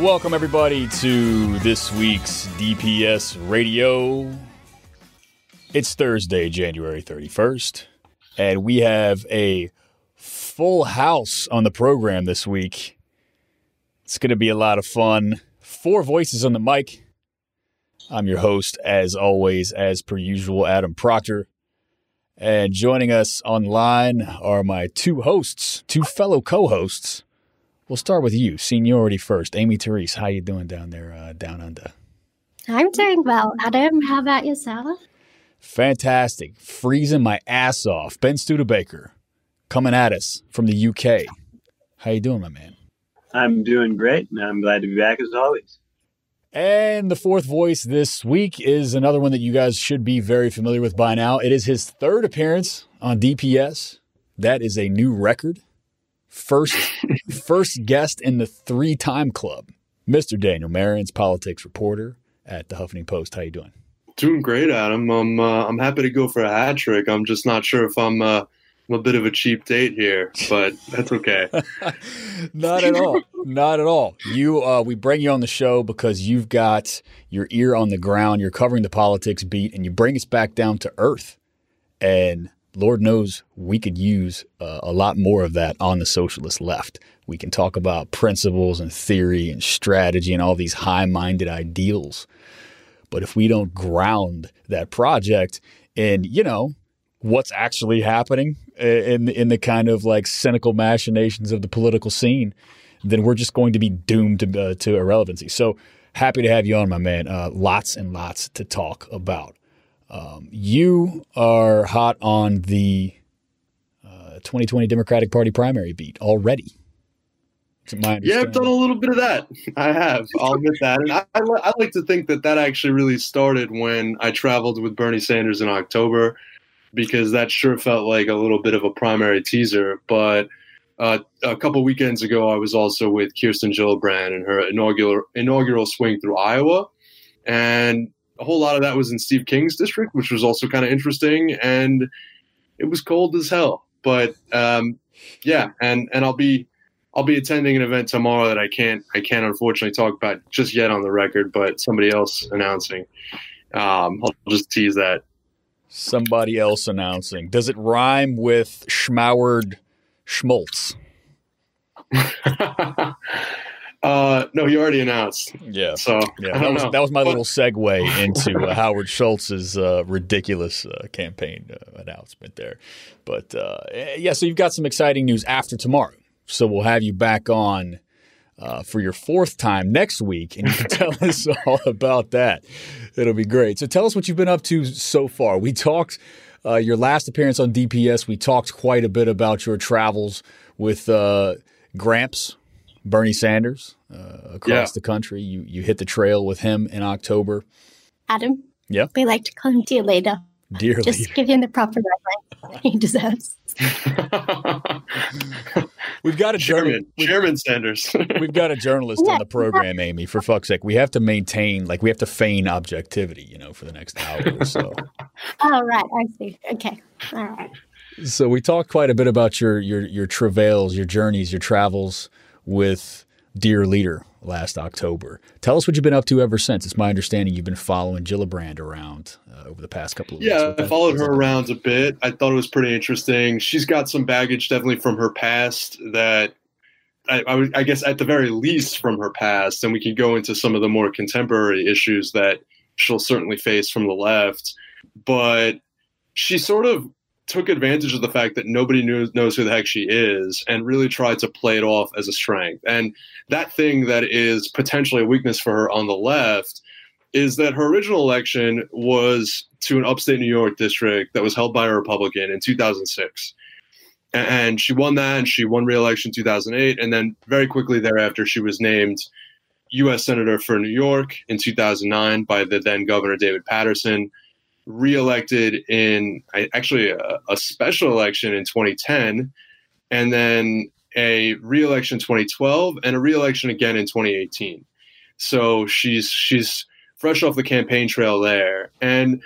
Welcome, everybody, to this week's DPS Radio. It's Thursday, January 31st, and we have a full house on the program this week. It's going to be a lot of fun. Four voices on the mic. I'm your host, as always, as per usual, Adam Proctor. And joining us online are my two hosts, two fellow co-hosts. We'll start with you, seniority first. Amy Therese, how you doing down there, uh, down under? I'm doing well, Adam. How about yourself? Fantastic, freezing my ass off. Ben Studebaker, coming at us from the UK. How you doing, my man? I'm doing great, and I'm glad to be back as always. And the fourth voice this week is another one that you guys should be very familiar with by now. It is his third appearance on DPS. That is a new record. First, first guest in the three-time club, Mr. Daniel Marans, politics reporter at the Huffington Post. How you doing? Doing great, Adam. I'm uh, I'm happy to go for a hat trick. I'm just not sure if I'm uh, I'm a bit of a cheap date here, but that's okay. Not at all. Not at all. You, uh, we bring you on the show because you've got your ear on the ground. You're covering the politics beat, and you bring us back down to earth. And Lord knows we could use uh, a lot more of that on the socialist left. We can talk about principles and theory and strategy and all these high-minded ideals. But if we don't ground that project in, you know, what's actually happening in in the kind of like cynical machinations of the political scene, then we're just going to be doomed to uh, to irrelevancy. So happy to have you on, my man. Uh, lots and lots to talk about. Um, you are hot on the uh, 2020 Democratic Party primary beat already. Yeah, I've done a little bit of that. I have. I'll admit that, and I, I, I like to think that that actually really started when I traveled with Bernie Sanders in October, because that sure felt like a little bit of a primary teaser. But uh, a couple weekends ago, I was also with Kirsten Gillibrand in her inaugural inaugural swing through Iowa, and a whole lot of that was in Steve King's district, which was also kind of interesting, and it was cold as hell. But um, yeah, and and I'll be I'll be attending an event tomorrow that I can't I can't unfortunately talk about just yet on the record, but somebody else announcing. Um, I'll just tease that. Somebody else announcing. Does it rhyme with Schmauerd Schmaltz? uh, no, he already announced. Yeah. So Yeah, that was, that was my little segue into uh, Howard Schultz's uh, ridiculous uh, campaign uh, announcement there. But uh, eh, yeah, so you've got some exciting news after tomorrow. So we'll have you back on uh, for your fourth time next week, and you can tell us all about that. It'll be great. So tell us what you've been up to so far. We talked uh, your last appearance on DPS. We talked quite a bit about your travels with uh, Gramps, Bernie Sanders, uh, across Yeah. the country. You you hit the trail with him in October. Adam? Yeah. We like to call him dear leader. Dearly, Just give him the proper reverence he deserves. we've got a journal- Chairman, Chairman Sanders. We've got a journalist on the program, Amy. For fuck's sake, we have to maintain, like, we have to feign objectivity, you know, for the next hour or so. Oh, right. I see. Okay. All right. so we talked quite a bit about your your your travails, your journeys, your travels with Dear Leader last October. Tell us what you've been up to ever since. It's my understanding you've been following Gillibrand around uh, over the past couple of weeks. Yeah, What I followed her around a bit. I thought it was pretty interesting. She's got some baggage definitely from her past that I, I, I guess at the very least from her past, and we can go into some of the more contemporary issues that she'll certainly face from the left. But she sort of took advantage of the fact that nobody knew, knows who the heck she is and really tried to play it off as a strength. And that thing that is potentially a weakness for her on the left is that her original election was to an upstate New York district that was held by a Republican in 2006. And she won that, and she won re-election in 2008, and then very quickly thereafter, she was named U.S. Senator for New York in 2009 by the then Governor David Paterson, reelected in actually a, a special election in 2010, and then a reelection 2012 and a reelection again in 2018. So she's she's fresh off the campaign trail there, and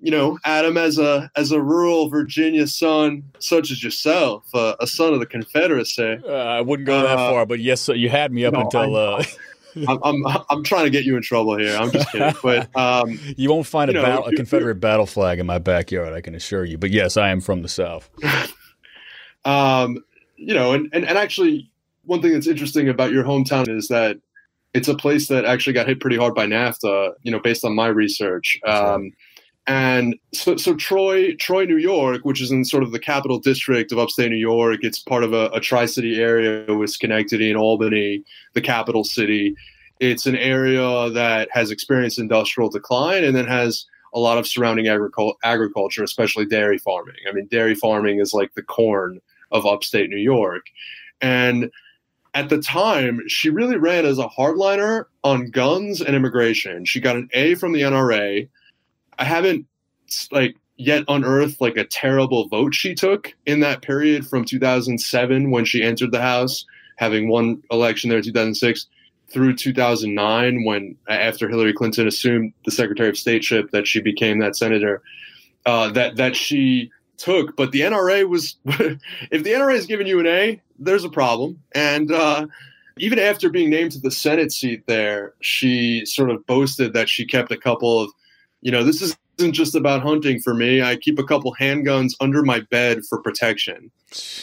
you know, Adam, as a as a rural Virginia son, such as yourself, uh, a son of the Confederacy, Uh, I wouldn't go that Uh, far, but yes, you had me up no, until uh, I'm, I'm I'm trying to get you in trouble here. I'm just kidding, but um, you won't find a, know, battle, a Confederate battle flag in my backyard. I can assure you. But yes, I am from the South. um, you know, and, and and actually, one thing that's interesting about your hometown is that it's a place that actually got hit pretty hard by NAFTA. You know, based on my research. That's right. And so, so Troy, Troy, New York, which is in sort of the capital district of upstate New York, it's part of a, a tri-city area with Schenectady and Albany, the capital city. It's an area that has experienced industrial decline and then has a lot of surrounding agricul- agriculture, especially dairy farming. I mean, dairy farming is like the corn of upstate New York. And at the time, she really ran as a hardliner on guns and immigration. She got an A from the NRA. I haven't like yet unearthed like a terrible vote she took in that period from 2007 when she entered the House, having won election there in 2006 through 2009 when after Hillary Clinton assumed the Secretary of Stateship that she became that senator uh, that that she took. But the NRA was if the NRA is giving you an A, there's a problem. And uh, even after being named to the Senate seat there, she sort of boasted that she kept a couple of, you know, this isn't just about hunting for me. I keep a couple handguns under my bed for protection.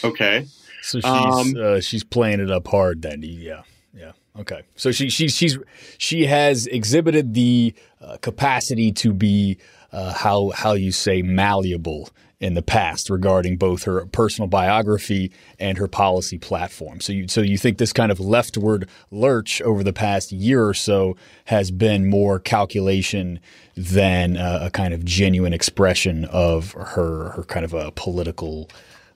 Okay. So she's Um, uh, she's playing it up hard. Then yeah, yeah. Okay. So she she she's she has exhibited the uh, capacity to be uh, how how you say malleable in the past regarding both her personal biography and her policy platform. So you so you think this kind of leftward lurch over the past year or so has been more calculation than uh, a kind of genuine expression of her her kind of a political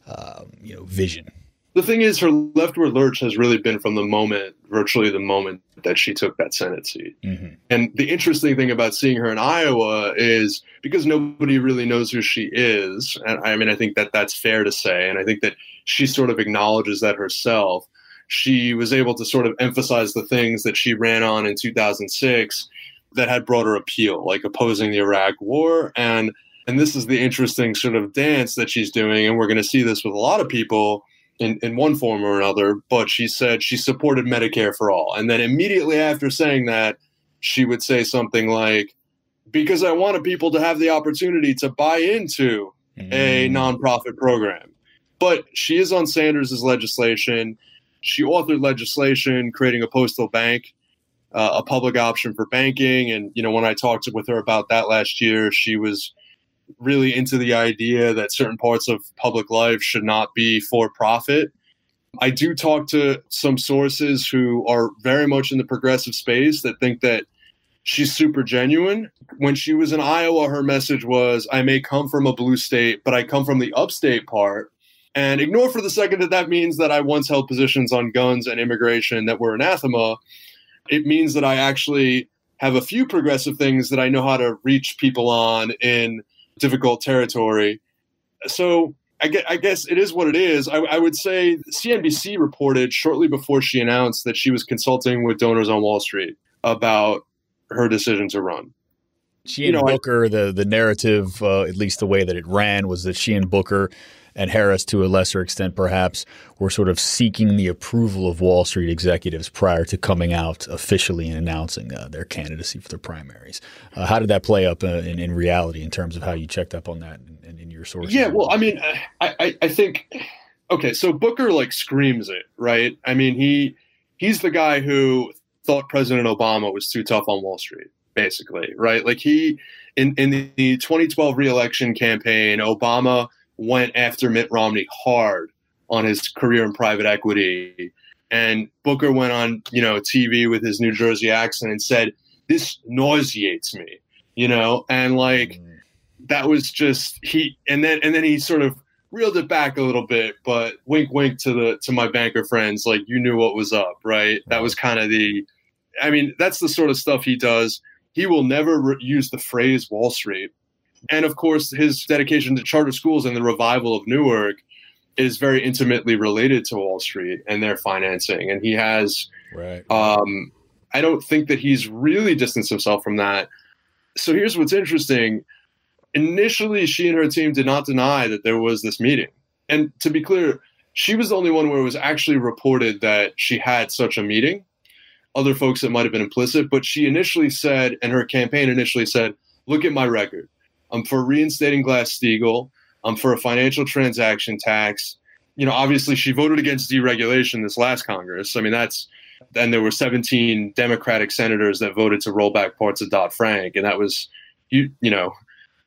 um, you know vision. The thing is, her leftward lurch has really been from the moment, virtually the moment that she took that Senate seat. Mhm. And the interesting thing about seeing her in Iowa is because nobody really knows who she is. And I mean, I think that that's fair to say. And I think that she sort of acknowledges that herself. She was able to sort of emphasize the things that she ran on in 2006 that had broader appeal, like opposing the Iraq War. And and this is the interesting sort of dance that she's doing. And we're going to see this with a lot of people in, in one form or another. But she said she supported Medicare for all. And then immediately after saying that, she would say something like, because I wanted people to have the opportunity to buy into a Mm. nonprofit program. But she is on Sanders' legislation. She authored legislation creating a postal bank, uh, a public option for banking. And, you know, when I talked with her about that last year, she was really into the idea that certain parts of public life should not be for profit. I do talk to some sources who are very much in the progressive space that think that she's super genuine. When she was in Iowa, her message was I may come from a blue state, but I come from the upstate part. And ignore for the second that that means that I once held positions on guns and immigration that were anathema. It means that I actually have a few progressive things that I know how to reach people on in difficult territory. So I guess, I guess it is what it is. I, I would say CNBC reported shortly before she announced that she was consulting with donors on Wall Street about her decision to run. She you and know, I- Booker, the the narrative, uh, at least the way that it ran, was that she and Booker and Harris, to a lesser extent perhaps, were sort of seeking the approval of Wall Street executives prior to coming out officially and announcing uh, their candidacy for the primaries. Uh, how did that play up uh, in, in reality in terms of how you checked up on that in, in your sources? Yeah, well, I mean, I, I, I think okay, so Booker like screams it, right? I mean, he he's the guy who thought President Obama was too tough on Wall Street, basically, right? Like he in in the 2012 reelection campaign, Obama went after Mitt Romney hard on his career in private equity. And Booker went on, you know, TV with his New Jersey accent and said, "This nauseates me," you know, and like that was just he and then and then he sort of reeled it back a little bit but wink wink to the to my banker friends like you knew what was up right that was kind of the I mean, that's the sort of stuff he does. He will never re- use the phrase Wall Street. And of course, his dedication to charter schools and the revival of Newark is very intimately related to Wall Street and their financing. And he has Right. um, I don't think that he's really distanced himself from that. So here's what's interesting. Initially, she and her team did not deny that there was this meeting. And to be clear, she was the only one where it was actually reported that she had such a meeting. Other folks, it might have been implicit, but she initially said, and her campaign initially said, Look at my record. I'm for reinstating Glass Steagall. I'm for a financial transaction tax. You know, obviously, she voted against deregulation this last Congress. I mean, that's and there were 17 Democratic senators that voted to roll back parts of Dodd Frank, and that was you. You know,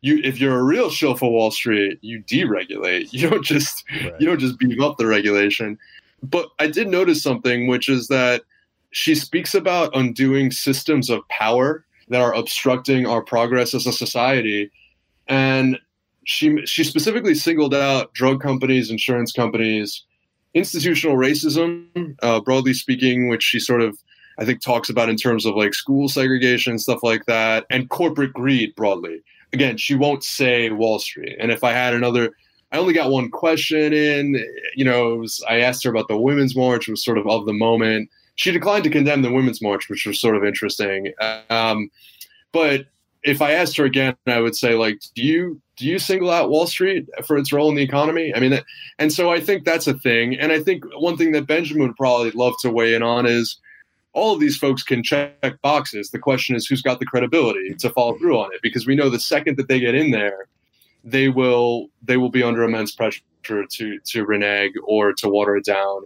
you if you're a real shill for Wall Street, you deregulate. You don't just Right. you don't just beef up the regulation. But I did notice something, which is that she speaks about undoing systems of power that are obstructing our progress as a society, and she she specifically singled out drug companies, insurance companies, institutional racism, uh, broadly speaking, which she sort of, I think, talks about in terms of like school segregation, stuff like that, and corporate greed broadly. Again, she won't say Wall Street. And if I had another, I only got one question in, you know, was, I asked her about the Women's March, was sort of of the moment. She declined to condemn the Women's March, which was sort of interesting. Um, but if I asked her again, I would say, like, do you do you single out Wall Street for its role in the economy? I mean, and so I think that's a thing. And I think one thing that Benjamin would probably love to weigh in on is all of these folks can check boxes. The question is who's got the credibility to follow through on it? Because we know the second that they get in there, they will they will be under immense pressure to to renege or to water it down.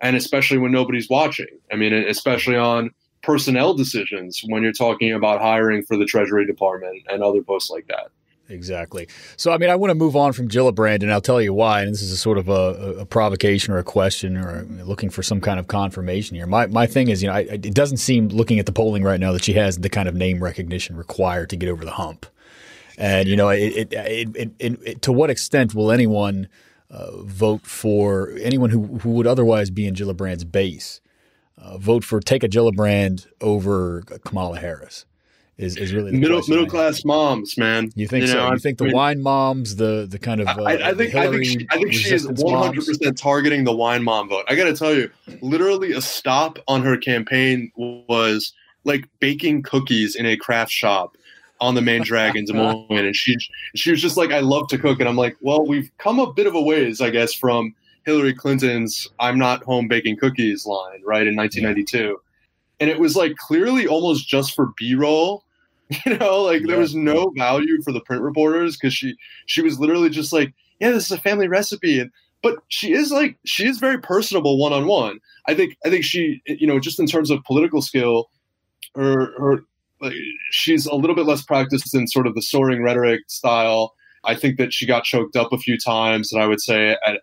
And especially when nobody's watching. I mean, especially on personnel decisions when you're talking about hiring for the Treasury Department and other posts like that. Exactly. So, I mean, I want to move on from Gillibrand, and I'll tell you why. And this is a sort of a, a provocation or a question, or looking for some kind of confirmation here. My my thing is, you know, I, it doesn't seem, looking at the polling right now, that she has the kind of name recognition required to get over the hump. And you know, it, it, it, to what extent will anyone uh, vote for anyone who who would otherwise be in Gillibrand's base? Uh, vote for take a Gillibrand over Kamala Harris is, is really the Middle middle class moms, man. You think so? know, You think the I mean, wine moms, the the kind of uh, I, I think I think she, I think she is one hundred percent targeting the wine mom vote. I got to tell you, literally a stop on her campaign was like baking cookies in a craft shop on the main drag in Des Moines, and she she was just like, "I love to cook," and I'm like, "Well, we've come a bit of a ways, I guess, from Hillary Clinton's "I'm not home baking cookies" line, right in 1992." And it was like clearly almost just for B-roll, you know, like there was no value for the print reporters because she she was literally just like, yeah, this is a family recipe. And but she is like she is very personable one on one. I think I think she you know just in terms of political skill, her her like, she's a little bit less practiced in sort of the soaring rhetoric style. I think that she got choked up a few times, and I would say at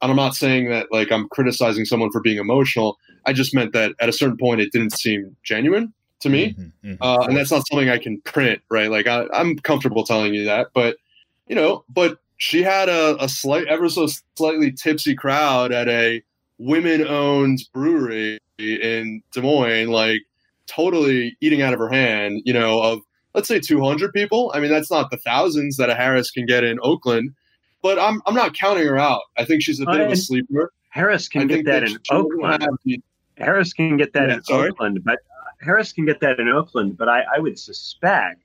and I'm not saying that like I'm criticizing someone for being emotional. I just meant that at a certain point it didn't seem genuine to me. Mhm, mhm. Uh, and that's not something I can print, right? Like I, I'm comfortable telling you that, but you know, but she had a, a slight, ever so slightly tipsy crowd at a women-owned brewery in Des Moines, like totally eating out of her hand. You know, of let's say 200 people. I mean, that's not the thousands that a Harris can get in Oakland, but I'm I'm not counting her out. I think she's a bit of a uh, sleeper. Harris I can get think that in Oakland. the- Harris can get that Yeah, in sorry? Oakland, but uh, Harris can get that in Oakland. But I, I would suspect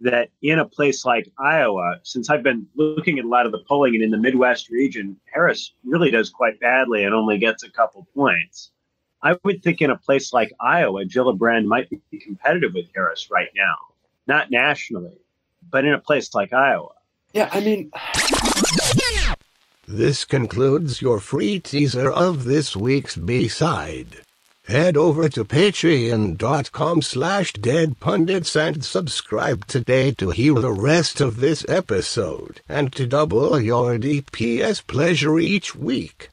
that in a place like Iowa, since I've been looking at a lot of the polling and in the Midwest region, Harris really does quite badly and only gets a couple points. I would think in a place like Iowa, Gillibrand might be competitive with Harris right now, not nationally, but in a place like Iowa. Yeah, I mean, This concludes your free teaser of this week's B-side. Head over to patreon.com slash deadpundits and subscribe today to hear the rest of this episode and to double your DPS pleasure each week.